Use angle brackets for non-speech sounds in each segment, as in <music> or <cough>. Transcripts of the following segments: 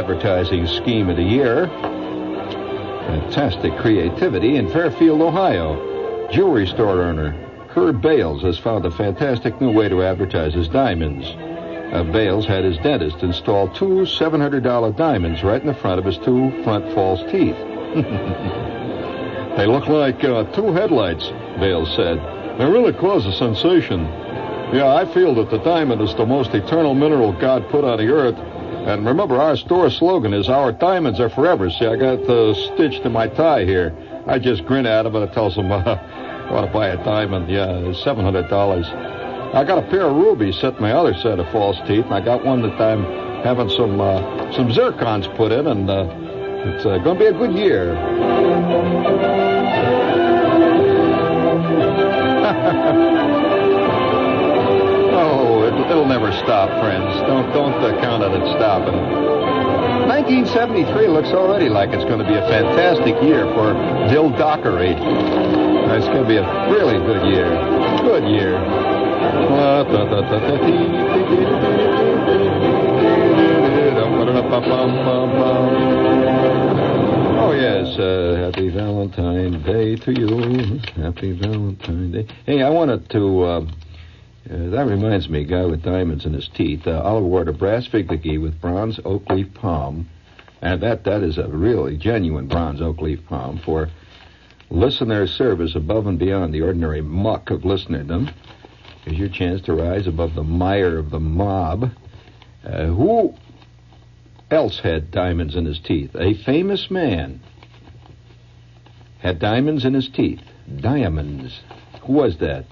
advertising scheme of the year. Fantastic creativity in Fairfield, Ohio. Jewelry store owner Herb Bales has found a fantastic new way to advertise his diamonds. Uh, Bales had his dentist install two $700 diamonds right in the front of his two front false teeth. <laughs> they look like uh, two headlights, Bales said. They really cause a sensation. Yeah, I feel that the diamond is the most eternal mineral God put on the earth. And remember, our store slogan is Our diamonds are forever. See, I got the stitch to my tie here. I just grin at him and I tells him, uh, I want to buy a diamond. Yeah, it's $700. I got a pair of rubies set my other set of false teeth, and I got one that I'm having some uh, some zircons put in, and uh, it's uh, going to be a good year. <laughs> It'll never stop, friends. Don't don't uh, count on it stopping. 1973 looks already like it's going to be a fantastic year for dildockery. It's going to be a really good year. Good year. Oh, yes. Uh, happy Valentine's Day to you. Happy Valentine's Day. Hey, I wanted to. Uh, uh, that reminds me, guy with diamonds in his teeth. Oliver wore a brass figurine with bronze oak leaf palm, and that that is a really genuine bronze oak leaf palm for listener service above and beyond the ordinary muck of listenerdom. Here's your chance to rise above the mire of the mob. Uh, who else had diamonds in his teeth? A famous man had diamonds in his teeth. Diamonds. Who was that?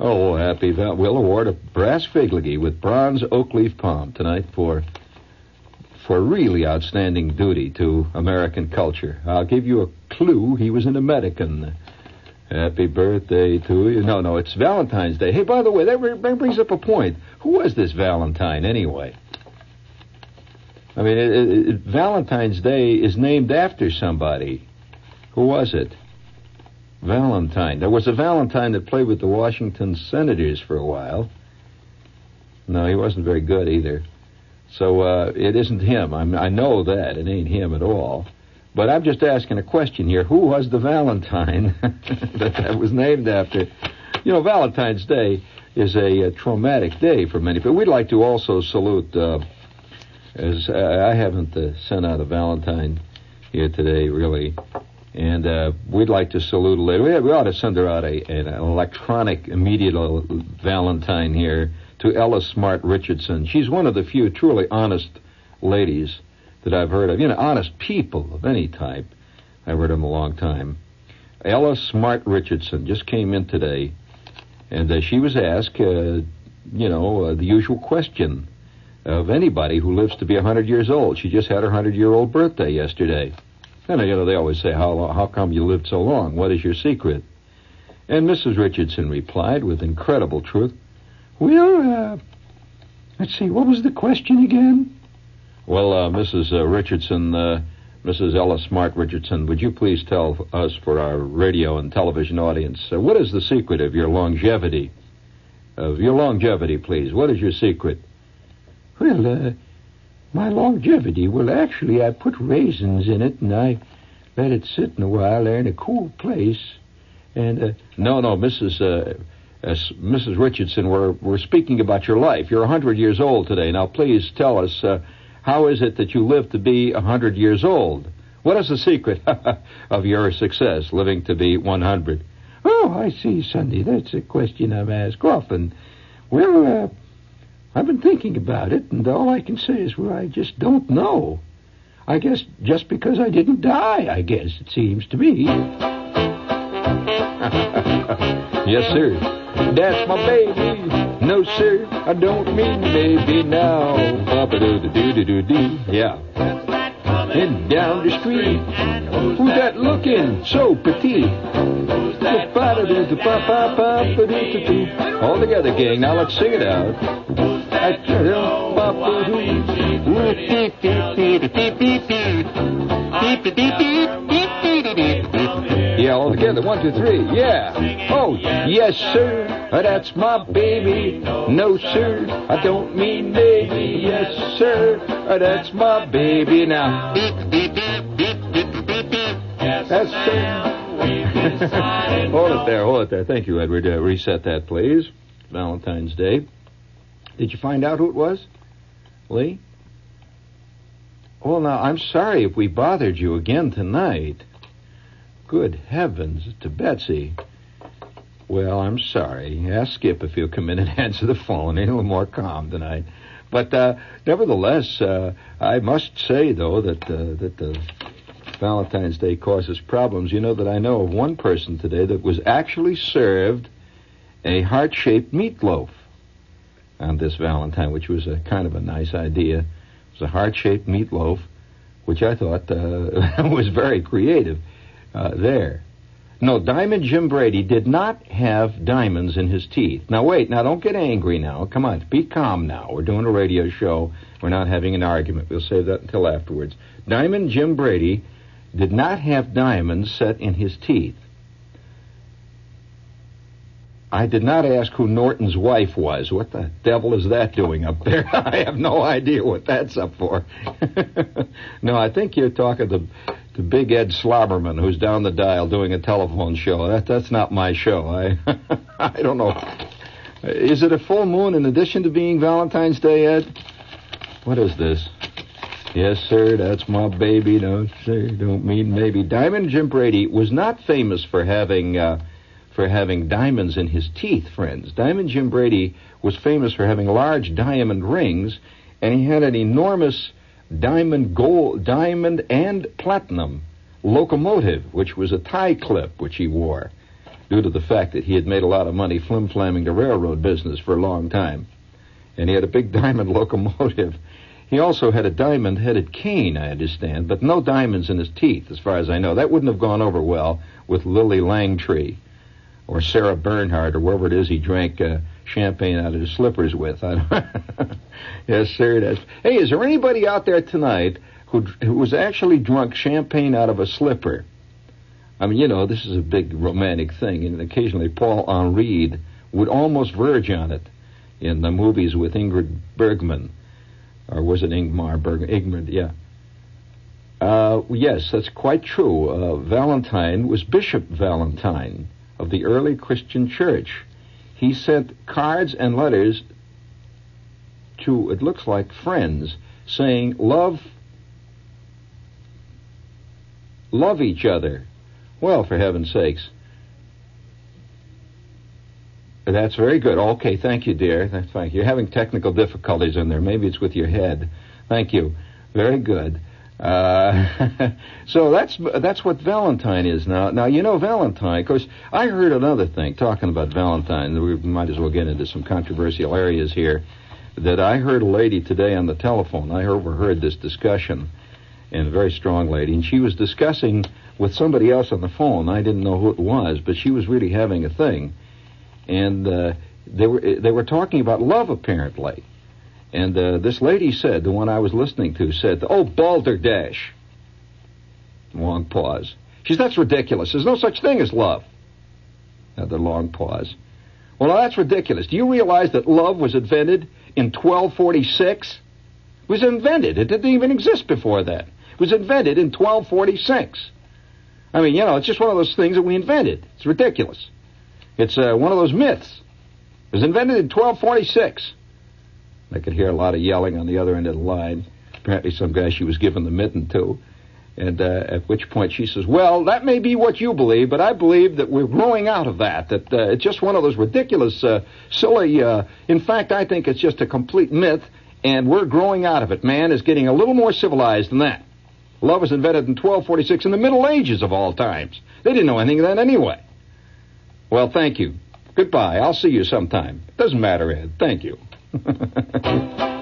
Oh, happy Val. We'll award a brass figurine with bronze oak leaf palm tonight for for really outstanding duty to American culture. I'll give you a clue. He was an American. Happy birthday to you. No, no, it's Valentine's Day. Hey, by the way, that brings up a point. Who was this Valentine anyway? I mean, it, it, Valentine's Day is named after somebody. Who was it? Valentine. There was a Valentine that played with the Washington Senators for a while. No, he wasn't very good either. So uh, it isn't him. I'm, I know that. It ain't him at all. But I'm just asking a question here. Who was the Valentine <laughs> that that was named after? You know, Valentine's Day is a, traumatic day for many people. We'd like to also salute, uh, as uh, I haven't uh, sent out a Valentine here today, really. And uh, we'd like to salute a lady. We, ought to send her out a, an electronic immediate Valentine here to Ella Smart Richardson. She's one of the few truly honest ladies that I've heard of. You know, honest people of any type. I've heard them a long time. Ella Smart Richardson just came in today, and uh, she was asked, uh, you know, uh, the usual question of anybody who lives to be a 100 years old. She just had her 100 year old birthday yesterday. And, you know, they always say, how, how come you lived so long? What is your secret? And Mrs. Richardson replied with incredible truth, Well, uh, let's see, what was the question again? Well, uh, Mrs. Uh, Richardson, uh, Mrs. Ella Smart Richardson, would you please tell us for our radio and television audience, uh, what is the secret of your longevity? Of your longevity, please. What is your secret? Well, uh, my longevity, well, actually, I put raisins in it and I let it sit in a while there in a cool place. And, uh, no, no, Mrs. Uh, uh, Mrs. Richardson, we're, we're speaking about your life. You're a 100 years old today. Now, please tell us, uh, how is it that you live to be a 100 years old? What is the secret <laughs> of your success, living to be 100? Oh, I see, Sunday. That's a question I'm asked often. Well, uh, I've been thinking about it, and all I can say is, well, I just don't know. I guess just because I didn't die, I guess, it seems to me. <laughs> yes, sir. That's my baby. No, sir, I don't mean baby now. Papa-doo-doo-doo-doo-doo. Yeah. And down the street, who's that looking so petite? All together, gang. Now let's sing it out. Yeah, all together. One, two, three. Yeah. Oh, yes, sir. That's my baby. No, sir. I don't mean maybe. Yes, sir. That's my baby now. That's it. hold it there. Hold it there. Thank you, Edward. Uh, reset that, please. Valentine's Day. Did you find out who it was? Lee? Well, now, I'm sorry if we bothered you again tonight. Good heavens, to Betsy. Well, I'm sorry. Ask Skip if he'll come in and <laughs> answer the phone. He's a little more calm tonight. But uh, nevertheless, uh, I must say, though, that uh, that the Valentine's Day causes problems. You know that I know of one person today that was actually served a heart-shaped meatloaf on this Valentine, which was a kind of a nice idea. It was a heart-shaped meatloaf, which I thought uh, <laughs> was very creative uh, there. No, Diamond Jim Brady did not have diamonds in his teeth. Now, wait, now don't get angry now. Come on, be calm now. We're doing a radio show. We're not having an argument. We'll save that until afterwards. Diamond Jim Brady did not have diamonds set in his teeth. I did not ask who Norton's wife was. What the devil is that doing up there? <laughs> I have no idea what that's up for. <laughs> no, I think you're talking to, to Big Ed Slobberman, who's down the dial doing a telephone show. That that's not my show. I <laughs> I don't know. Is it a full moon in addition to being Valentine's Day, Ed? What is this? Yes, sir, that's my baby. No, sir, don't mean maybe. Diamond Jim Brady was not famous for having. Uh, for having diamonds in his teeth, friends. Diamond Jim Brady was famous for having large diamond rings, and he had an enormous diamond gold, diamond and platinum locomotive, which was a tie clip which he wore, due to the fact that he had made a lot of money flim-flamming the railroad business for a long time. And he had a big <laughs> diamond locomotive. He also had a diamond-headed cane, I understand, but no diamonds in his teeth, as far as I know. That wouldn't have gone over well with Lillie Langtry or Sarah Bernhardt or wherever it is he drank uh, champagne out of his slippers with. <laughs> yes, sir, it is. Hey, is there anybody out there tonight who who was actually drunk champagne out of a slipper? I mean, you know, this is a big romantic thing, and occasionally Paul Henreid would almost verge on it in the movies with Ingrid Bergman, or was it Ingmar Bergman? Ingrid, yeah. Uh, yes, that's quite true. Uh, Valentine was Bishop Valentine of the early Christian church. He sent cards and letters to, it looks like, friends, saying, Love, love each other. Well, for heaven's sakes. That's very good. Okay, thank you, dear. Thank you. You're having technical difficulties in there. Maybe it's with your head. Thank you. Very good. Uh, <laughs> so that's that's what Valentine is now. Now you know Valentine. Of course, I heard another thing talking about Valentine. We might as well get into some controversial areas here. That I heard a lady today on the telephone. I overheard this discussion, and a very strong lady, and she was discussing with somebody else on the phone. I didn't know who it was, but she was really having a thing, and uh, they were they were talking about love apparently and uh, this lady said, the one I was listening to, said, Oh, balderdash. Long pause. She said, That's ridiculous. There's no such thing as love. Another long pause. Well, now that's ridiculous. Do you realize that love was invented in 1246? It was invented. It didn't even exist before that. It was invented in 1246. I mean, you know, it's just one of those things that we invented. It's ridiculous. It's uh, one of those myths. It was invented in 1246. I could hear a lot of yelling on the other end of the line. Apparently, some guy she was giving the mitten to. And uh, at which point she says, Well, that may be what you believe, but I believe that we're growing out of that. That uh, it's just one of those ridiculous, uh, silly. Uh, in fact, I think it's just a complete myth, and we're growing out of it. Man is getting a little more civilized than that. Love was invented in 1246 in the Middle Ages of all times. They didn't know anything of that anyway. Well, thank you. Goodbye. I'll see you sometime. Doesn't matter, Ed. Thank you. <laughs>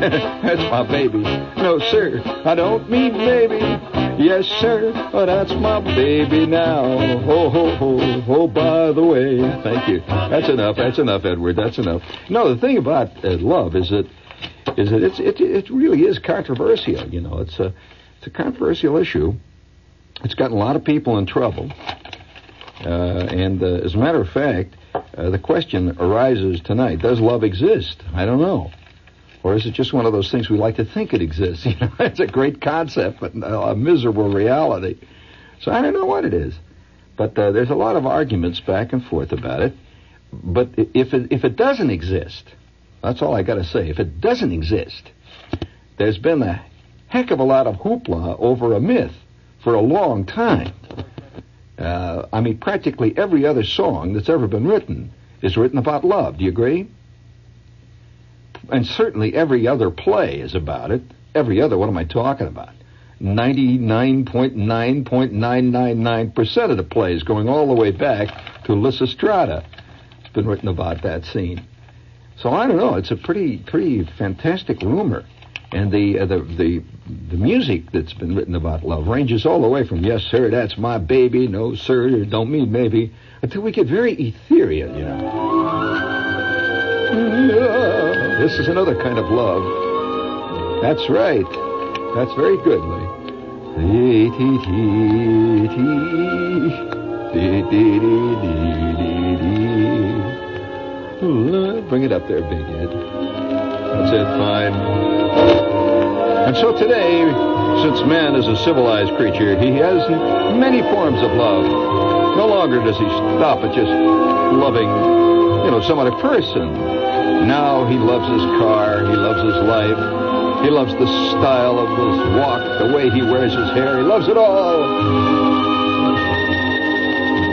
that's my baby. No, sir, I don't mean baby. Yes, sir, but that's my baby now. Ho, ho, ho, ho, by the way. Thank you. That's enough. That's enough, Edward. That's enough. No, the thing about uh, love is that is that it's, it, it really is controversial. You know, it's a, It's a controversial issue. It's gotten a lot of people in trouble. Uh, and uh, as a matter of fact, uh, the question arises tonight: Does love exist? I don't know. Or is it just one of those things we like to think it exists? <laughs> You know, it's a great concept, but a miserable reality. So I don't know what it is. But uh, there's a lot of arguments back and forth about it. But if it, if it doesn't exist, that's all I got to say. If it doesn't exist, there's been a heck of a lot of hoopla over a myth for a long time. Uh, I mean, practically every other song that's ever been written is written about love. Do you agree? And certainly every other play is about it. Every other, what am I talking about? 99.9.999% of the plays going all the way back to Lysistrata. It's been written about that scene. So I don't know. It's a pretty, pretty fantastic rumor. And the, uh, the, the, the music that's been written about love ranges all the way from, yes, sir, that's my baby, no, sir, don't mean maybe, until we get very ethereal, you know. This is another kind of love. That's right. That's very good, Lee. Bring it up there, Big Ed. That's it, fine. And so today, since man is a civilized creature, he has many forms of love. No longer does he stop at just loving, you know, some other person. Now he loves his car, he loves his life, he loves the style of his walk, the way he wears his hair, he loves it all.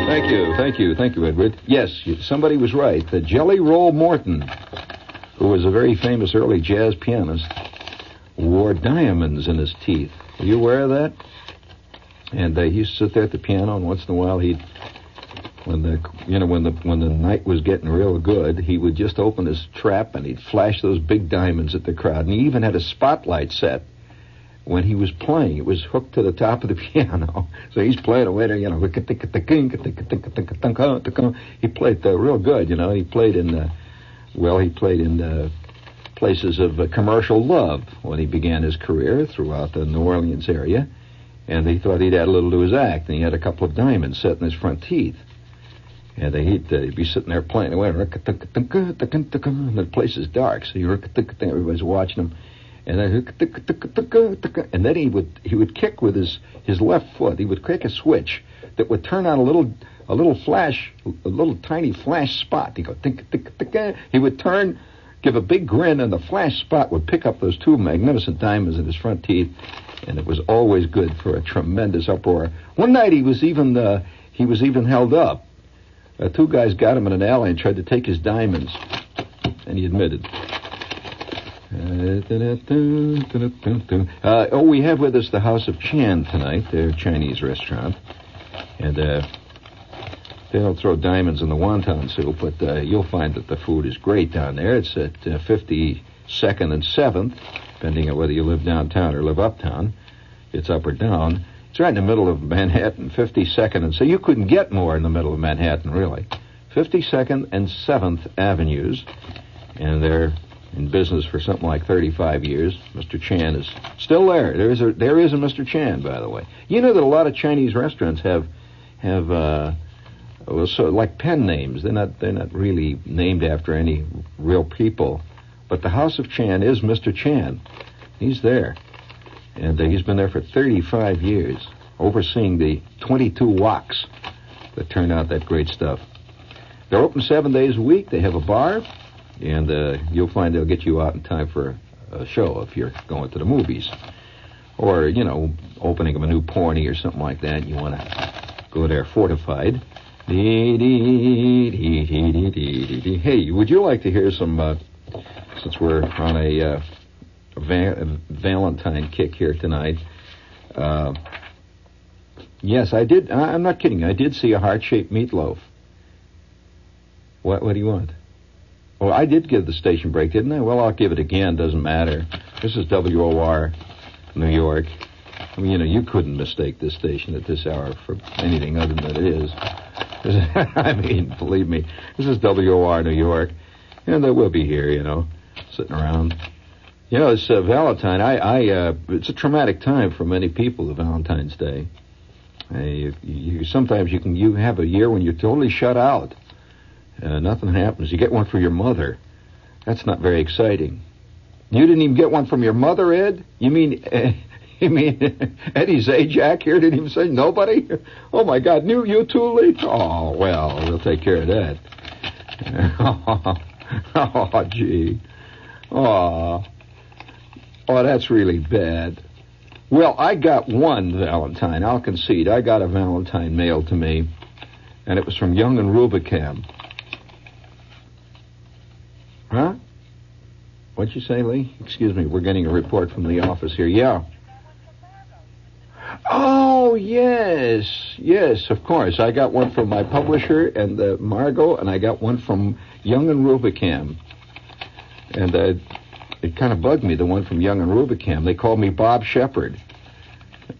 Thank you, thank you, thank you, Edward. Yes, somebody was right. The Jelly Roll Morton, who was a very famous early jazz pianist, wore diamonds in his teeth. Are you aware of that? And uh, he used to sit there at the piano, and once in a while he'd, when the you know when the when the night was getting real good, he would just open his trap and he'd flash those big diamonds at the crowd. And he even had a spotlight set when he was playing. It was hooked to the top of the <laughs> piano. So he's playing away there, you know. He played uh, real good, you know. He played in, uh, well, he played in uh, places of uh, commercial love when he began his career throughout the New Orleans area. And he thought he'd add a little to his act. And he had a couple of diamonds set in his front teeth. And he'd, uh, he'd be sitting there playing away. And the place is dark, so everybody's watching him and then and then he would he would kick with his his left foot. He would kick a switch that would turn on a little a little flash, a little tiny flash spot. He go tick tick tick. He would turn, give a big grin, and the flash spot would pick up those two magnificent diamonds in his front teeth, and it was always good for a tremendous uproar. One night he was even uh, he was even held up. Uh, two guys got him in an alley and tried to take his diamonds, and he admitted. Uh, oh, we have with us the House of Chan tonight, their Chinese restaurant. And uh, they don't throw diamonds in the wonton soup, but uh, you'll find that the food is great down there. It's at uh, 52nd and 7th, depending on whether you live downtown or live uptown. It's up or down. It's right in the middle of Manhattan, 52nd and so you couldn't get more in the middle of Manhattan, really. 52nd and 7th Avenues, and they're in business for something like 35 years. Mr. Chan is still there. There is a there is a Mr. Chan, by the way. You know that a lot of Chinese restaurants have have uh, well, so like pen names. They're not they're not really named after any real people, but the House of Chan is Mr. Chan. He's there, and uh, he's been there for 35 years, overseeing the 22 woks that turn out that great stuff. They're open seven days a week. They have a bar and uh, you'll find they'll get you out in time for a show if you're going to the movies, or you know, opening of a new porny or something like that. You want to go there fortified. Hey, would you like to hear some? Uh, since we're on a, uh, va- Valentine kick here tonight. Uh, yes, I did. I, I'm not kidding. I did see a heart-shaped meatloaf. What? What do you want? Well, I did give the station break, didn't I? Well, I'll give it again. Doesn't matter. This is WOR, New York. I mean, you know, you couldn't mistake this station at this hour for anything other than it is. <laughs> I mean, believe me, this is WOR, New York, and they will be here, you know, sitting around You know, it's uh, Valentine. I, I, uh, it's a traumatic time for many people. The Valentine's Day. Uh, you, you, sometimes you can you have a year when you're totally shut out. Uh, nothing happens. You get one for your mother. That's not very exciting. You didn't even get one from your mother, Ed? You mean uh, <laughs> you mean Eddie Zajac here didn't even say nobody? Oh my God, knew you too, Lee? Oh well, we'll take care of that. <laughs> oh gee, oh. Oh, that's really bad. Well, I got one Valentine. I'll concede. I got a Valentine mailed to me, and it was from Young and Rubicam. Huh? What'd you say, Lee? Excuse me. We're getting a report from the office here. Yeah. Oh yes, yes, of course. I got one from my publisher and uh, Margot, and I got one from Young and Rubicam. And uh, it kind of bugged me, the one from Young and Rubicam. They called me Bob Shepard.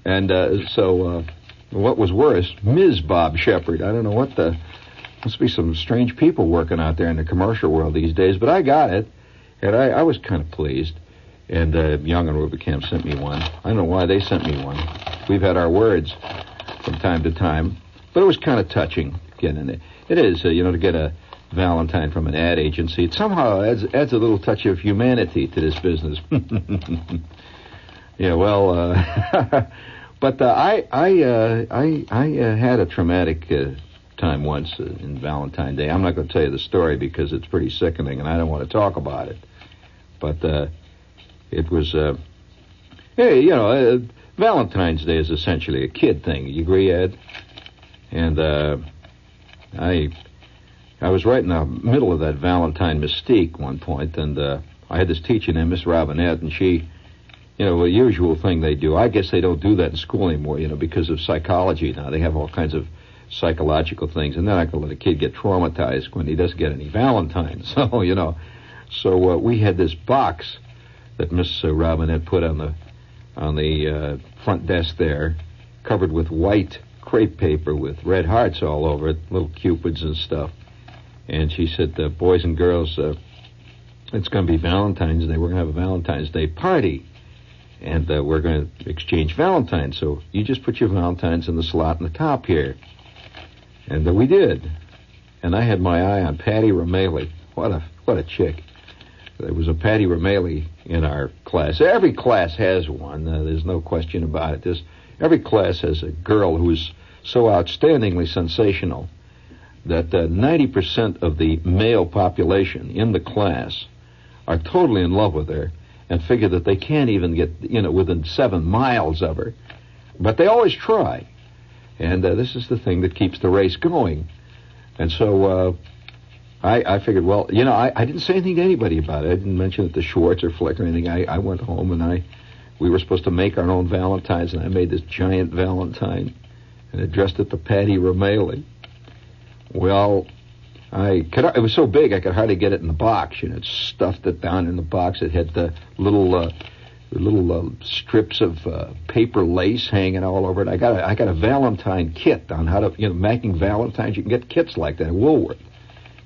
And uh, so, uh, what was worse, Ms. Bob Shepard. I don't know what the. Must be some strange people working out there in the commercial world these days, but I got it, and I, I was kind of pleased. And uh, Young and Rubicam sent me one. I don't know why they sent me one. We've had our words from time to time, but it was kind of touching getting it. It is, uh, you know, to get a Valentine from an ad agency. It somehow adds adds a little touch of humanity to this business. <laughs> yeah, well, uh, <laughs> but uh, I I uh, I I uh, had a traumatic uh, time once uh, in Valentine Day. I'm not going to tell you the story because it's pretty sickening, and I don't want to talk about it. But it was, hey, you know, Valentine's Day is essentially a kid thing. You agree, Ed? And uh, I I was right in the middle of that Valentine mystique one point, and uh, I had this teacher named Miss Robinette, and she, you know, a usual thing they do. I guess they don't do that in school anymore, you know, because of psychology now. They have all kinds of psychological things, and then I can let a kid get traumatized when he doesn't get any Valentines. <laughs> So, you know, so uh, we had this box that Miss Robinette put on the on the uh, front desk there, covered with white crepe paper with red hearts all over it, little cupids and stuff and she said, uh, "Boys and girls, uh, it's going to be Valentine's Day. We're going to have a Valentine's Day party, and uh, we're going to exchange Valentines. So you just put your Valentines in the slot in the top here." And uh, we did, and I had my eye on Patty Romali. What a what a chick! There was a Patty Romali in our class. Every class has one. Uh, there's no question about it. There's, every class has a girl who's so outstandingly sensational that uh, 90% of the male population in the class are totally in love with her and figure that they can't even get, you know, within seven miles of her. But they always try. And uh, this is the thing that keeps the race going. And so uh, I, I figured, well, you know, I, I didn't say anything to anybody about it. I didn't mention it to Schwartz or Flick or anything. I, I went home and I, we were supposed to make our own Valentines, and I made this giant Valentine and addressed it to Patty Romali. Well, I could. It was so big I could hardly get it in the box. You know, it stuffed it down in the box. It had the little. Uh, little uh, strips of uh, paper lace hanging all over it. I got a, I got a Valentine kit on how to you know making Valentines. You can get kits like that at Woolworth.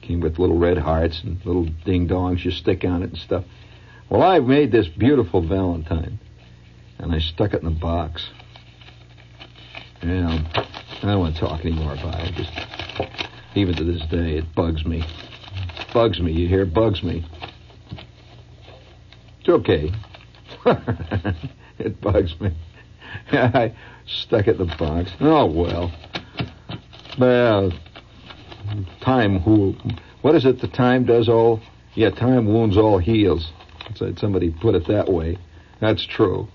Came with little red hearts and little ding dongs you stick on it and stuff. Well, I've made this beautiful Valentine, and I stuck it in the box. And I don't want to talk anymore about it. Just even to this day, it bugs me. Bugs me, you hear? Bugs me. It's okay. <laughs> it bugs me. <laughs> I stuck it in the box. Oh, well. Well, time who. What is it? The time does all. Yeah, time wounds all heals. Somebody put it that way. That's true.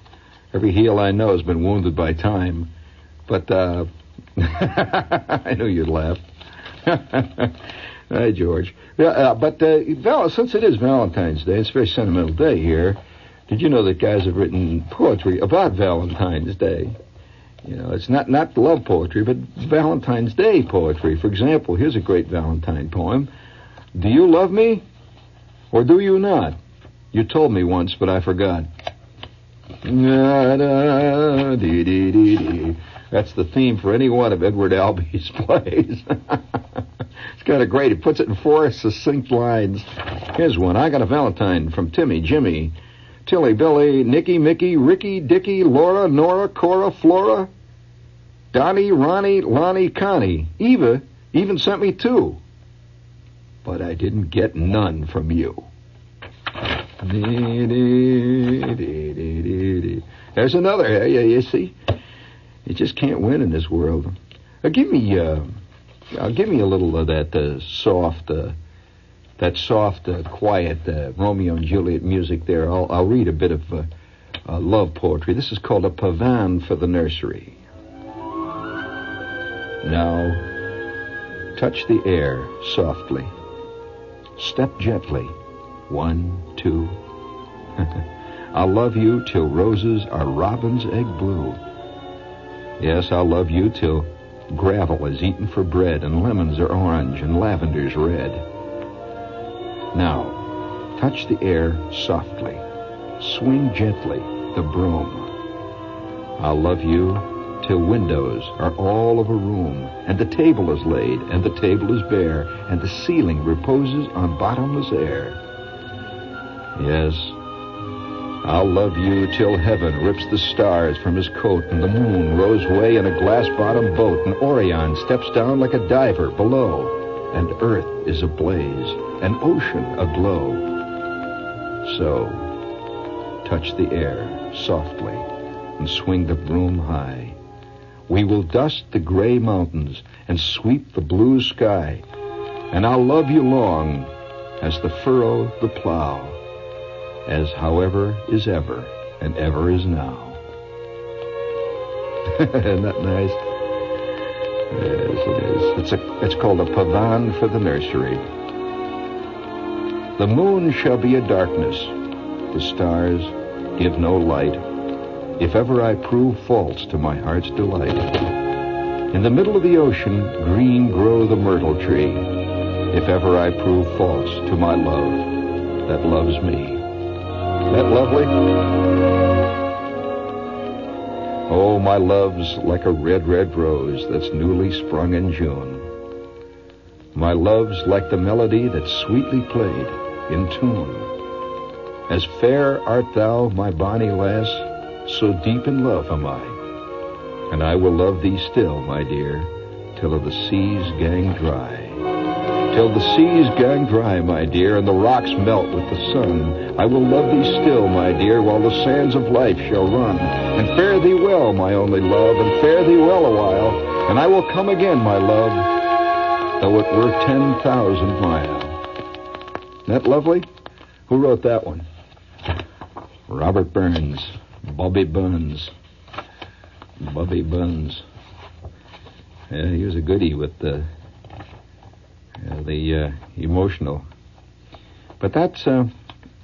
Every heel I know has been wounded by time. But, uh, <laughs> I knew you'd laugh. <laughs> Hi, George. Yeah, uh, but uh, Val, since it is Valentine's Day, it's a very sentimental day here. Did you know that guys have written poetry about Valentine's Day? You know, it's not not love poetry, but Valentine's Day poetry. For example, here's a great Valentine poem. Do you love me, or do you not? You told me once, but I forgot. That's the theme for any one of Edward Albee's <laughs> plays. it's kind of great. He puts it in four succinct lines. Here's one. I got a Valentine from Timmy, Jimmy, Tilly, Billy, Nicky, Mickey, Ricky, Dicky, Laura, Nora, Cora, Flora, Donnie, Ronnie, Lonnie, Connie. Eva even sent me two. But I didn't get none from you. There's another. Yeah, you see, you just can't win in this world. Uh, give me, uh, uh, give me a little of that uh, soft, uh, that soft, uh, quiet uh, Romeo and Juliet music there. I'll, I'll read a bit of uh, uh, love poetry. This is called a pavan for the nursery. Now, touch the air softly. Step gently. One, two. <laughs> I'll love you till roses are robin's egg blue. Yes, I'll love you till gravel is eaten for bread and lemons are orange and lavender's red. Now, touch the air softly. Swing gently the broom. I'll love you till windows are all of a room, and the table is laid, and the table is bare, and the ceiling reposes on bottomless air. Yes, I'll love you till heaven rips the stars from his coat, and the moon rows away in a glass-bottomed boat, and Orion steps down like a diver below, and earth is ablaze, and ocean aglow. So, touch the air softly, and swing the broom high. We will dust the gray mountains and sweep the blue sky, and I'll love you long as the furrow the plow, as however is ever and ever is now. <laughs> Isn't that nice? Yes, it is. It's, a, it's called a pavan for the nursery. The moon shall be a darkness. The stars give no light if ever I prove false to my heart's delight. In the middle of the ocean, green grow the myrtle tree. If ever I prove false to my love that loves me. That lovely? Oh, my love's like a red, red rose that's newly sprung in June. My love's like the melody that's sweetly played in tune. As fair art thou, my bonny lass, so deep in love am I. And I will love thee still, my dear, till the seas gang dry. Till the seas gang dry, my dear, and the rocks melt with the sun. I will love thee still, my dear, while the sands of life shall run. And fare thee well, my only love, and fare thee well a while. And I will come again, my love, though it were ten thousand miles. That lovely? Who wrote that one? Robert Burns. Bobby Burns. Bobby Burns. Yeah, he was a goodie with the uh, the uh, emotional. But that's uh,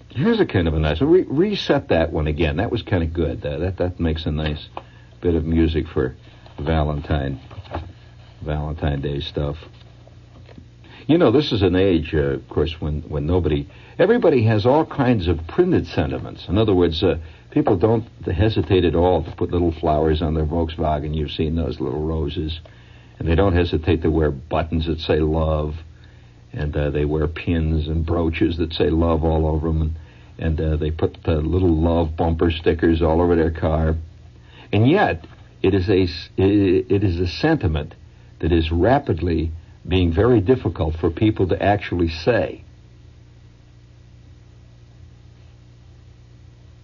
here's a kind of a nice. Re- reset that one again. That was kind of good. Uh, that that makes a nice bit of music for Valentine Valentine Day stuff. You know, this is an age, uh, of course, when when nobody, everybody has all kinds of printed sentiments. In other words, uh, people don't hesitate at all to put little flowers on their Volkswagen. You've seen those little roses. And they don't hesitate to wear buttons that say love. And uh, they wear pins and brooches that say love all over them. And, and uh, they put uh, little love bumper stickers all over their car. And yet, it is a, it is a sentiment that is rapidly being very difficult for people to actually say.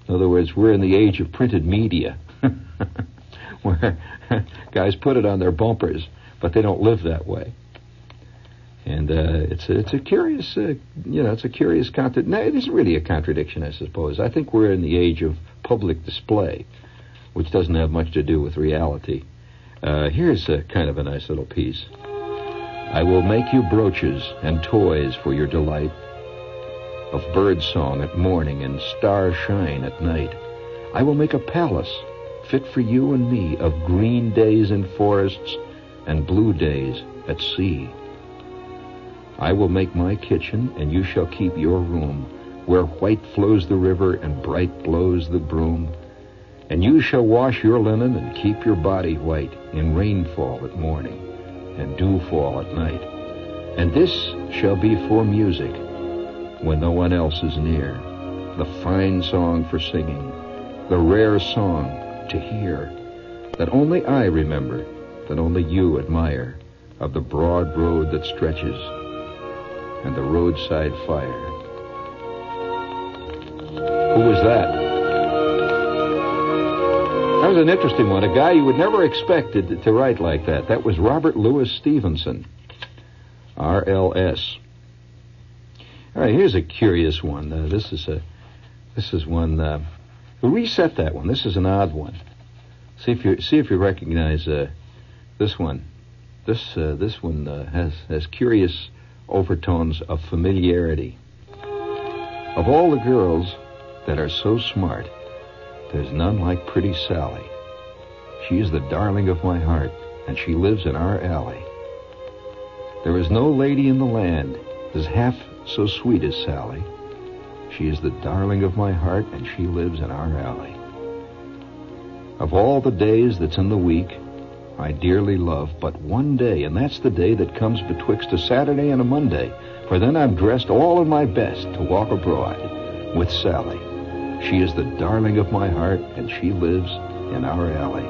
In other words, we're in the age of printed media, <laughs> where guys put it on their bumpers, but they don't live that way. And uh, it's a, it's a curious, uh, you know, it's a curious contradiction. No, it isn't really a contradiction, I suppose. I think we're in the age of public display, which doesn't have much to do with reality. Uh, here's a kind of a nice little piece. I will make you brooches and toys for your delight of bird song at morning and star shine at night. I will make a palace fit for you and me of green days in forests and blue days at sea. I will make my kitchen, and you shall keep your room, where white flows the river and bright blows the broom. And you shall wash your linen and keep your body white in rainfall at morning and dewfall at night. And this shall be for music when no one else is near. the fine song for singing, the rare song to hear, that only I remember, that only you admire, of the broad road that stretches, and the roadside fire. Who was that? That was an interesting one. A guy you would never expect to, to write like that. That was Robert Louis Stevenson. RLS. All right, here's a curious one. Uh, this is a, this is one. Uh, reset that one. This is an odd one. See if you see if you recognize uh, this one. This uh, this one uh, has has curious overtones of familiarity. Of all the girls that are so smart, there's none like pretty Sally. She is the darling of my heart, and she lives in our alley. There is no lady in the land is half so sweet as Sally. She is the darling of my heart, and she lives in our alley. Of all the days that's in the week, I dearly love but one day, and that's the day that comes betwixt a Saturday and a Monday, for then I'm dressed all in my best to walk abroad with Sally. She is the darling of my heart, and she lives in our alley.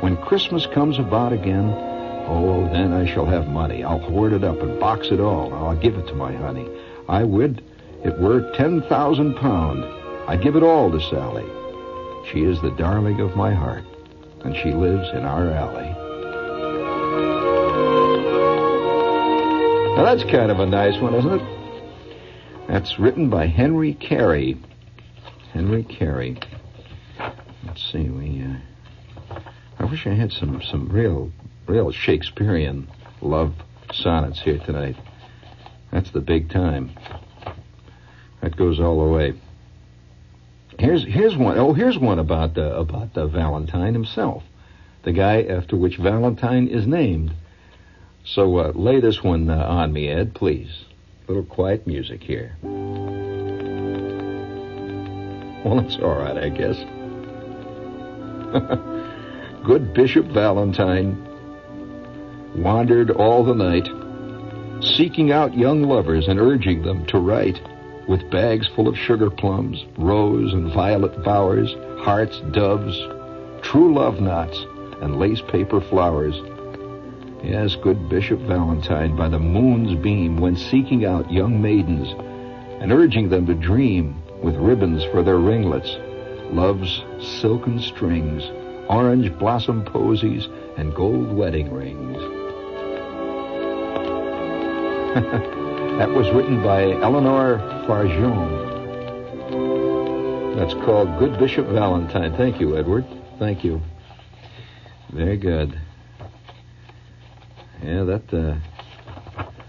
When Christmas comes about again, oh, then I shall have money. I'll hoard it up and box it all. I'll give it to my honey. I would, it were ten thousand pound. I'd give it all to Sally. She is the darling of my heart, and she lives in our alley. Now that's kind of a nice one, isn't it? That's written by Henry Carey. Henry Carey. Let's see, we. Uh, I wish I had some some real real Shakespearean love sonnets here tonight. That's the big time. That goes all the way. Here's here's one. Oh, here's one about uh, about uh, Valentine himself, the guy after which Valentine is named. So uh, lay this one uh, on me, Ed, please. A little quiet music here. Well, it's all right, I guess. <laughs> Good Bishop Valentine wandered all the night, seeking out young lovers and urging them to write with bags full of sugar plums, rose and violet bowers, hearts, doves, true love knots, and lace paper flowers. Yes, good Bishop Valentine, by the moon's beam, went seeking out young maidens and urging them to dream with ribbons for their ringlets, love's silken strings, orange blossom posies, and gold wedding rings. <laughs> that was written by Eleanor Farjeon. That's called Good Bishop Valentine. Thank you, Edward. Thank you. Very good. Yeah, that uh,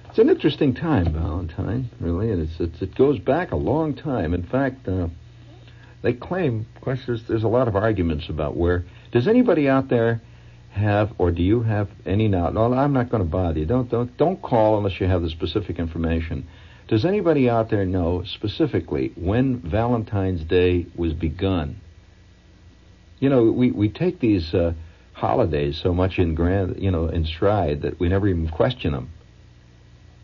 it's an interesting time, Valentine, really, and it's, it's, it goes back a long time. In fact, uh, they claim, of course, there's, there's a lot of arguments about where. Does anybody out there have, or do you have any now? No, I'm not going to bother you. Don't don't don't call unless you have the specific information. Does anybody out there know specifically when Valentine's Day was begun? You know, we we take these uh, holidays so much in grand, you know, in stride that we never even question them.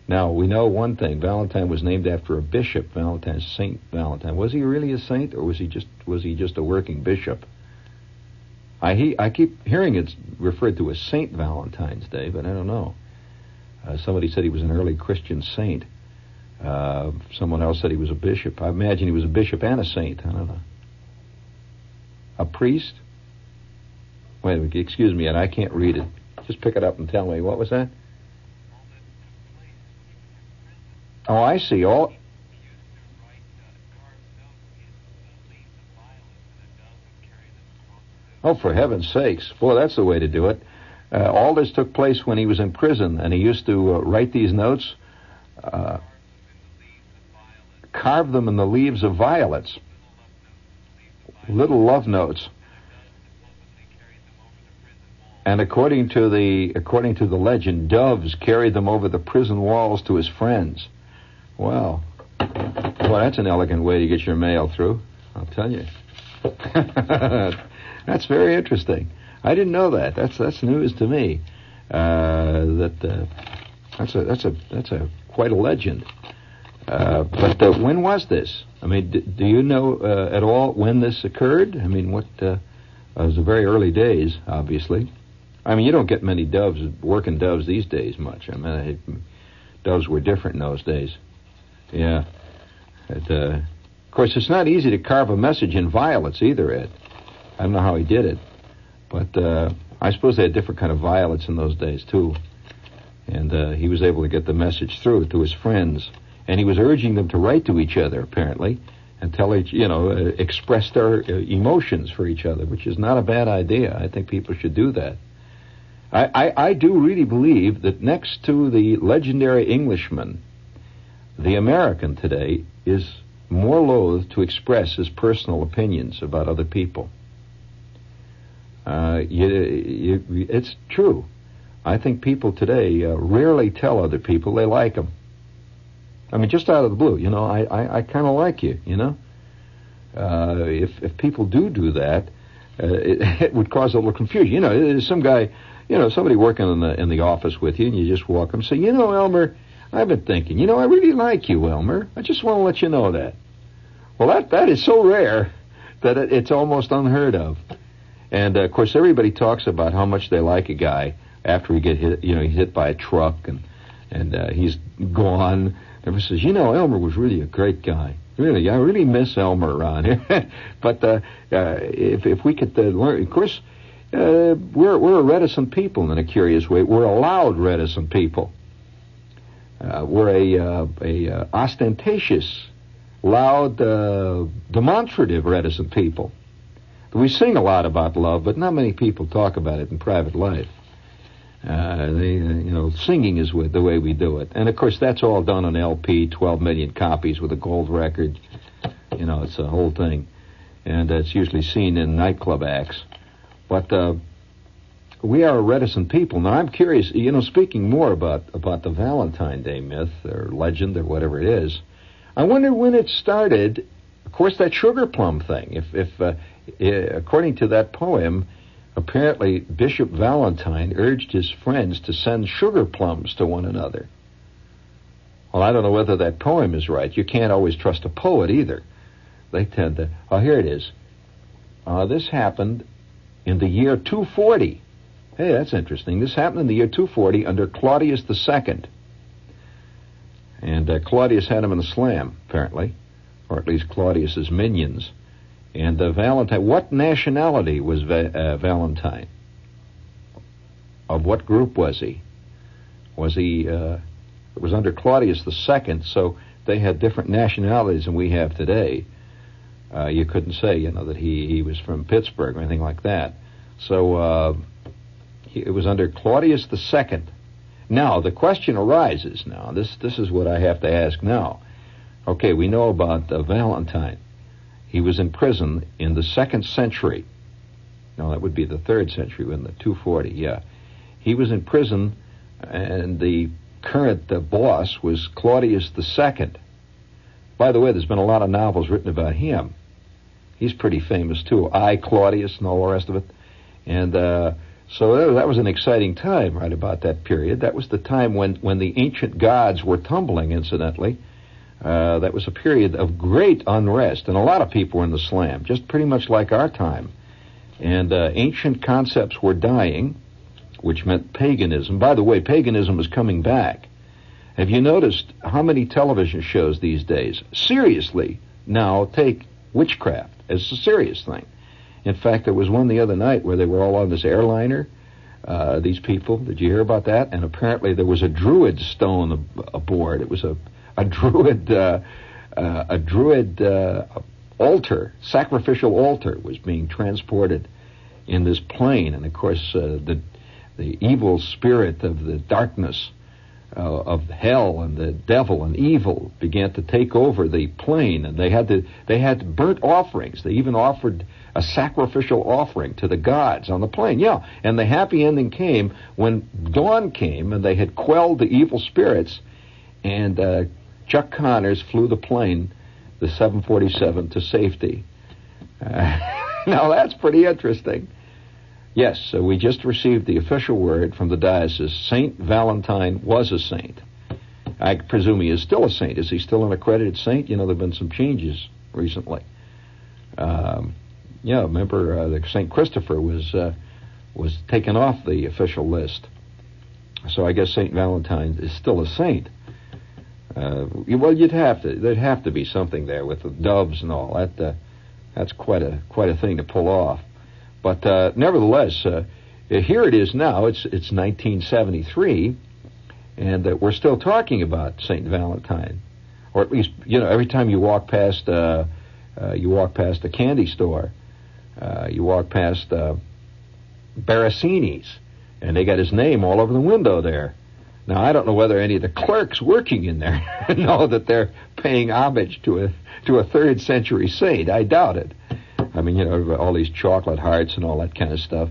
Now, we know one thing. Valentine was named after a bishop, Valentine, Saint Valentine. Was he really a saint, or was he just was he just a working bishop? I he, I keep hearing it's referred to as Saint Valentine's Day, but I don't know. Uh, somebody said he was an early Christian saint. Uh, someone else said he was a bishop. I imagine he was a bishop and a saint. I don't know. A priest? Wait, excuse me, and I can't read it. Just pick it up and tell me. What was that? Oh, I see. All. Oh, for heaven's sakes. Boy, that's the way to do it. Uh, all this took place when he was in prison, and he used to uh, write these notes, uh, carve them in the leaves of violets, little love notes. And according to the according to the legend, doves carried them over the prison walls to his friends. Well, Well, that's an elegant way to get your mail through. I'll tell you. <laughs> that's very interesting. I didn't know that. That's that's news to me. Uh, that uh, that's a that's a that's a quite a legend. Uh, but uh, when was this? I mean, d- do you know uh, at all when this occurred? I mean, what? Uh, it was the very early days, obviously. I mean, you don't get many doves working doves these days much. I mean, I, doves were different in those days. Yeah. It, uh, of course, it's not easy to carve a message in violets either, Ed. I don't know how he did it, but uh, I suppose they had different kind of violets in those days too. And uh, he was able to get the message through to his friends, and he was urging them to write to each other apparently and tell each, you know, uh, express their uh, emotions for each other, which is not a bad idea. I think people should do that. I, I, I do really believe that next to the legendary Englishman, the American today is more loath to express his personal opinions about other people. Uh, you, you, it's true. I think people today uh, rarely tell other people they like them. I mean, just out of the blue, you know, I, I, I kind of like you, you know. Uh, if if people do do that, uh, it, <laughs> it would cause a little confusion. You know, some guy, you know, somebody working in the in the office with you, and you just walk and say, you know, Elmer, I've been thinking, you know, I really like you, Elmer. I just want to let you know that. Well, that that is so rare that it, it's almost unheard of. And uh, of course, everybody talks about how much they like a guy after he get hit. You know, he's hit by a truck and and uh, he's gone. Everyone says, you know, Elmer was really a great guy. Really, I really miss Elmer around here. <laughs> but uh, uh, if if we could uh, learn, of course, uh, we're we're a reticent people in a curious way. We're a loud reticent people. Uh, we're a uh, a uh, ostentatious, loud, uh, demonstrative reticent people. We sing a lot about love, but not many people talk about it in private life. Uh, they, uh, you know, singing is the way we do it, and of course that's all done on LP, 12 million copies with a gold record. You know, it's a whole thing, and it's usually seen in nightclub acts. But uh, we are a reticent people. Now I'm curious. You know, speaking more about about the Valentine Day myth or legend or whatever it is, I wonder when it started. Of course, that sugar plum thing. If if uh, according to that poem Apparently, Bishop Valentine urged his friends to send sugar plums to one another. Well, I don't know whether that poem is right. You can't always trust a poet either. They tend to. Oh, here it is. Uh, this happened in the year 240. Hey, that's interesting. This happened in the year 240 under Claudius II. And uh, Claudius had him in a slam, apparently, or at least Claudius's minions. And uh, Valentine, what nationality was Va- uh, Valentine? Of what group was he? Was he? Uh, it was under Claudius II, so they had different nationalities than we have today. Uh, you couldn't say, you know, that he he was from Pittsburgh or anything like that. So uh, he, it was under Claudius II. Now the question arises. Now this this is what I have to ask now. Okay, we know about uh, Valentine. He was in prison in the second century. No, that would be the third century, in the 240, yeah. He was in prison, and the current uh, boss was Claudius II. By the way, there's been a lot of novels written about him. He's pretty famous, too. I, Claudius, and all the rest of it. And uh, so that was an exciting time right about that period. That was the time when, when the ancient gods were tumbling, incidentally. Uh, that was a period of great unrest, and a lot of people were in the slam, just pretty much like our time. And uh, ancient concepts were dying, which meant paganism. By the way, paganism is coming back. Have you noticed how many television shows these days seriously now take witchcraft as a serious thing? In fact, there was one the other night where they were all on this airliner. Uh, these people, did you hear about that? And apparently there was a druid stone aboard. It was a a druid uh, uh, a druid uh, altar, sacrificial altar, was being transported in this plane, and of course uh, the the evil spirit of the darkness uh, of hell and the devil and evil began to take over the plane, and they had to they had burnt offerings. They even offered a sacrificial offering to the gods on the plane. Yeah, and the happy ending came when dawn came, and they had quelled the evil spirits and uh, Chuck Connors flew the plane, the 747, to safety. Uh, <laughs> now that's pretty interesting. Yes, so we just received the official word from the diocese. Saint Valentine was a saint. I presume he is still a saint. Is he still an accredited saint? You know, there have been some changes recently. Um, yeah, remember uh, that Saint Christopher was uh, was taken off the official list. So I guess Saint Valentine is still a saint. Uh, well, you'd have to. There'd have to be something there with the doves and all that. Uh, that's quite a quite a thing to pull off. But uh, nevertheless, uh, here it is now. It's it's 1973, and uh, we're still talking about Saint Valentine, or at least you know every time you walk past uh, you walk past a candy store, you walk past Barricini's, and they got his name all over the window there. Now I don't know whether any of the clerks working in there <laughs> know that they're paying homage to a to a third century saint. I doubt it. I mean, you know, all these chocolate hearts and all that kind of stuff.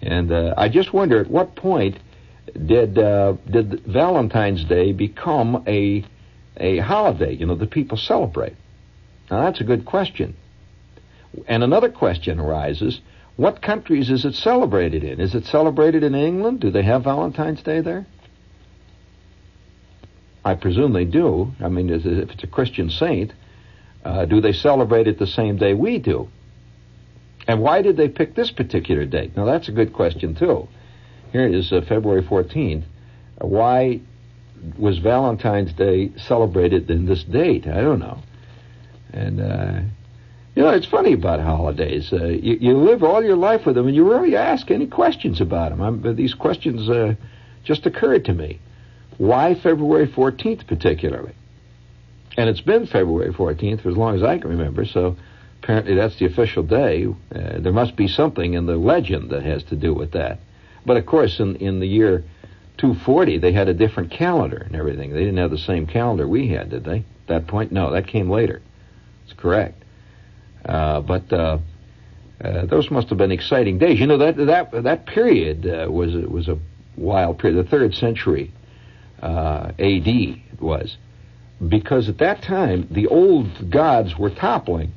And uh, I just wonder at what point did uh, did Valentine's Day become a a holiday? You know, that people celebrate. Now that's a good question. And another question arises: What countries is it celebrated in? Is it celebrated in England? Do they have Valentine's Day there? I presume they do. I mean, if it's a Christian saint, uh, do they celebrate it the same day we do? And why did they pick this particular date? Now, that's a good question, too. Here is, uh, February 14th. Uh, why was Valentine's Day celebrated in this date? I don't know. And, uh, you know, it's funny about holidays. Uh, you, you, live all your life with them, and you rarely ask any questions about them. I'm, these questions uh, just occurred to me. Why February 14th, particularly? And it's been February 14th for as long as I can remember, so apparently that's the official day. Uh, there must be something in the legend that has to do with that. But of course, in, in the year 240, they had a different calendar and everything. They didn't have the same calendar we had, did they? At that point, no, that came later. It's correct. Uh, but uh, uh, those must have been exciting days. You know that that that period uh, was was a wild period. The third century uh, A.D. It was because at that time the old gods were toppling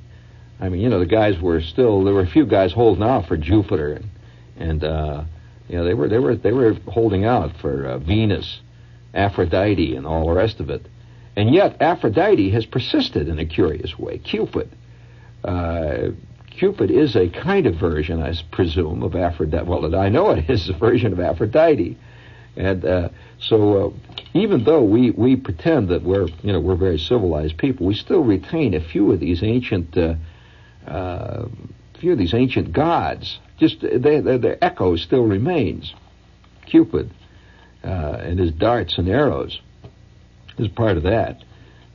I mean, you know, the guys were still there were a few guys holding out for Jupiter, and and uh, you know they were they were they were holding out for uh, Venus, Aphrodite, and all the rest of it, and yet Aphrodite has persisted in a curious way. Cupid, uh, Cupid is a kind of version, I presume, of Aphrodite. Well, I know it is <laughs> a version of Aphrodite, and uh, so uh, even though we, we pretend that we're you know we're very civilized people, we still retain a few of these ancient uh, uh, few of these ancient gods, just they, they, their echo still remains. Cupid uh, and his darts and arrows is part of that.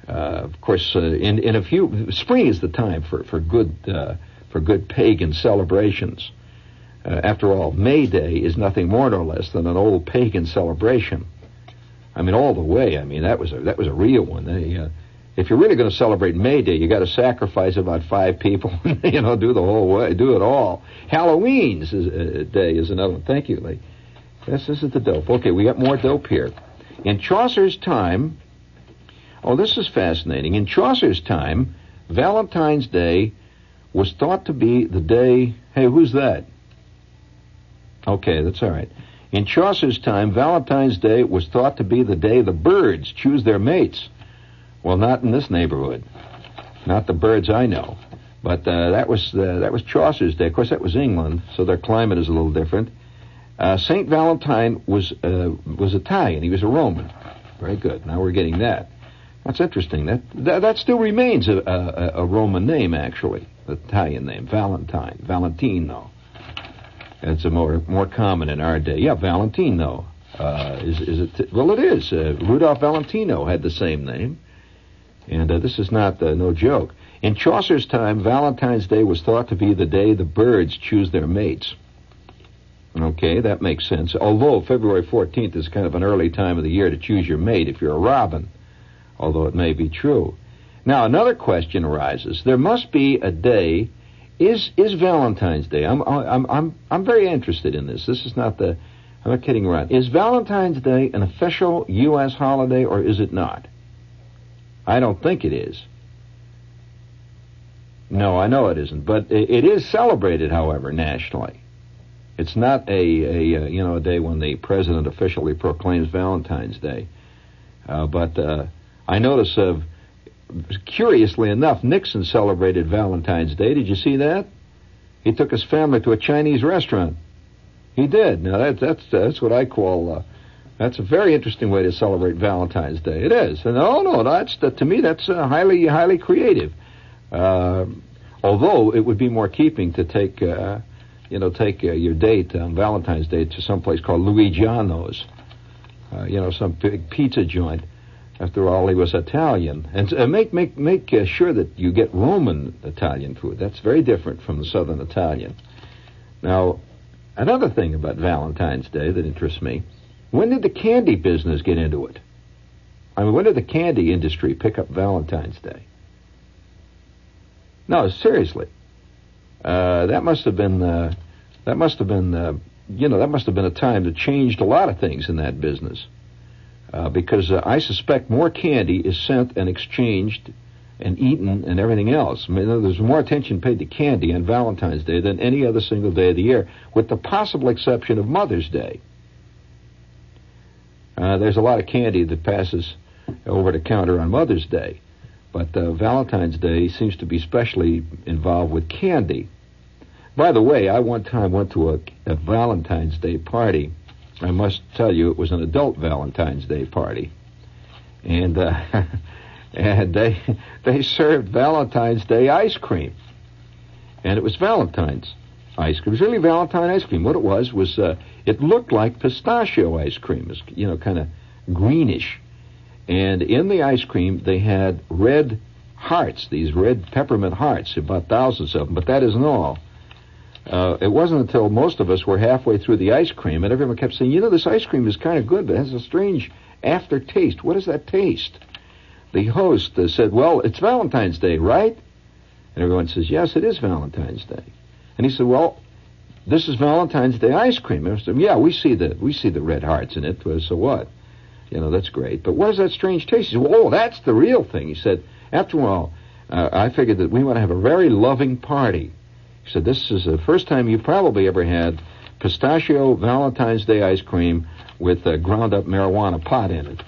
Uh, of course, uh, in in a few spring is the time for for good uh, for good pagan celebrations. Uh, after all, May Day is nothing more nor less than an old pagan celebration. I mean, all the way. I mean, that was a that was a real one. They, uh, if you're really going to celebrate May Day, you got to sacrifice about five people. <laughs> you know, do the whole way, do it all. Halloween's is, uh, day is another one. Thank you, Lee. This, this is the dope. Okay, we got more dope here. In Chaucer's time, oh, this is fascinating. In Chaucer's time, Valentine's Day was thought to be the day. Hey, who's that? Okay, that's all right. In Chaucer's time, Valentine's Day was thought to be the day the birds choose their mates. Well, not in this neighborhood. Not the birds I know. But uh, that was uh, that was Chaucer's day. Of course, that was England, so their climate is a little different. Uh, Saint Valentine was uh, was Italian. He was a Roman. Very good. Now we're getting that. That's interesting. That that, that still remains a, a, a, Roman name, actually, Italian name, Valentine, Valentino. It's a more more common in our day. Yeah, Valentino. Uh, is is it? Well, it is. Uh, Rudolph Valentino had the same name. And uh, this is not uh, no joke. In Chaucer's time, Valentine's Day was thought to be the day the birds choose their mates. Okay, that makes sense. Although February 14th is kind of an early time of the year to choose your mate if you're a robin, although it may be true. Now, another question arises. There must be a day. Is is Valentine's Day? I'm I'm I'm I'm very interested in this. This is not the. I'm not kidding around. Is Valentine's Day an official U.S. holiday or is it not? I don't think it is. No, I know it isn't, but it is celebrated, however, nationally. It's not a, a uh, you know a day when the president officially proclaims Valentine's Day. Uh, but uh, I notice, uh, curiously enough, Nixon celebrated Valentine's Day. Did you see that? He took his family to a Chinese restaurant. He did. Now that, that's that's what I call uh, that's a very interesting way to celebrate Valentine's Day. It is. And oh no, that's that, to me that's uh, highly highly creative. Uh, although it would be more keeping to take uh, you know take uh, your date on Valentine's Day to some place called Luigiano's. Uh, you know, some big pizza joint. After all, he was Italian, and uh, make make make uh, sure that you get Roman Italian food. That's very different from the Southern Italian. Now, another thing about Valentine's Day that interests me: when did the candy business get into it? I mean, when did the candy industry pick up Valentine's Day? No, seriously, uh, that must have been uh, that must have been uh, you know that must have been a time that changed a lot of things in that business uh, because uh, I suspect more candy is sent and exchanged and eaten and everything else. I mean, there's more attention paid to candy on Valentine's Day than any other single day of the year, with the possible exception of Mother's Day. Uh, there's a lot of candy that passes over the counter on Mother's Day, but uh, Valentine's Day seems to be specially involved with candy. By the way, I one time went to a, a Valentine's Day party I must tell you, it was an adult Valentine's Day party, and uh, <laughs> and they they served Valentine's Day ice cream, and it was Valentine's ice cream. It was really Valentine ice cream. What it was was uh, it looked like pistachio ice cream. It was, you know, kind of greenish, and in the ice cream they had red hearts, these red peppermint hearts, about thousands of them. But that isn't all uh, it wasn't until most of us were halfway through the ice cream, and everyone kept saying, "You know, this ice cream is kind of good, but it has a strange aftertaste. What does that taste?" The host uh, said, "Well, it's Valentine's Day, right?" And everyone says, "Yes, it is Valentine's Day." And he said, "Well, this is Valentine's Day ice cream." And I said, "Yeah, we see the we see the red hearts in it. So what? You know, that's great. But what is that strange taste?" He said, "Well, oh, that's the real thing." He said, "After all, uh, I figured that we want to have a very loving par." He said, This is the first time you've probably ever had pistachio Valentine's Day ice cream with a ground up marijuana pot in it.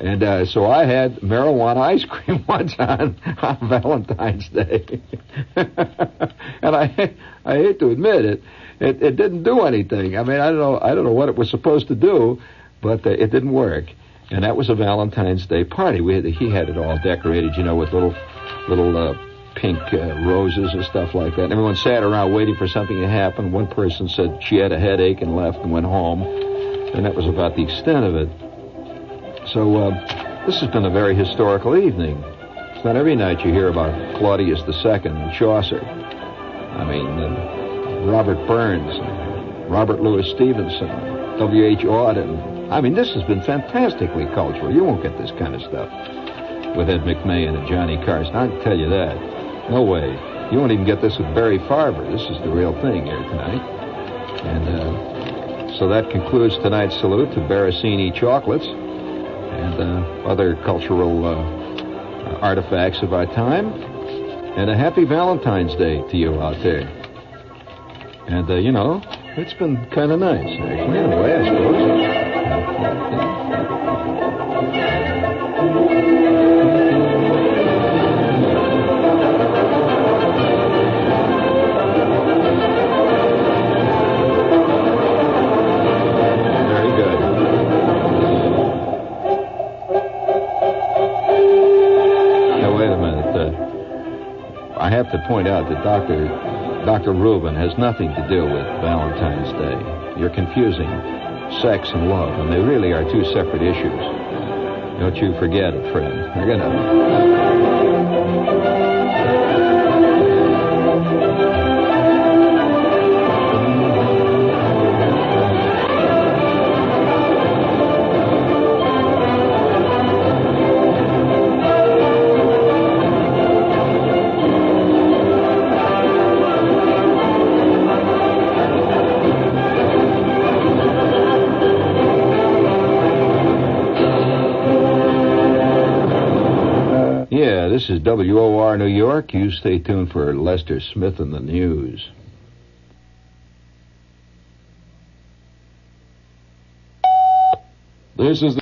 And uh, so I had marijuana <laughs> ice cream <laughs> once on, on Valentine's Day. <laughs> and I I hate to admit it, it, it didn't do anything. I mean, I don't know I don't know what it was supposed to do, but uh, it didn't work. And that was a Valentine's Day party. We had, he had it all decorated, you know, with little little uh, pink uh, roses and stuff like that. And everyone sat around waiting for something to happen. One person said she had a headache and left and went home, and that was about the extent of it. So uh, this has been a very historical evening. It's not every night you hear about Claudius II and Chaucer. I mean, uh, Robert Burns, Robert Louis Stevenson, W.H. Auden. I mean, this has been fantastically cultural. You won't get this kind of stuff with Ed McMahon and Johnny Carson. I can tell you that. No way. You won't even get this with Barry Farber. This is the real thing here tonight. And uh, so that concludes tonight's salute to Barricini chocolates and uh, other cultural uh, artifacts of our time. And a happy Valentine's Day to you out there. And, uh, you know, it's been kind of nice, actually, in a way, I suppose. Have to point out that Dr. Dr. Reuben has nothing to do with Valentine's Day. You're confusing sex and love, and they really are two separate issues. Don't you forget it, friend. They're gonna. WOR New York. You stay tuned for Lester Smith and the news. This is the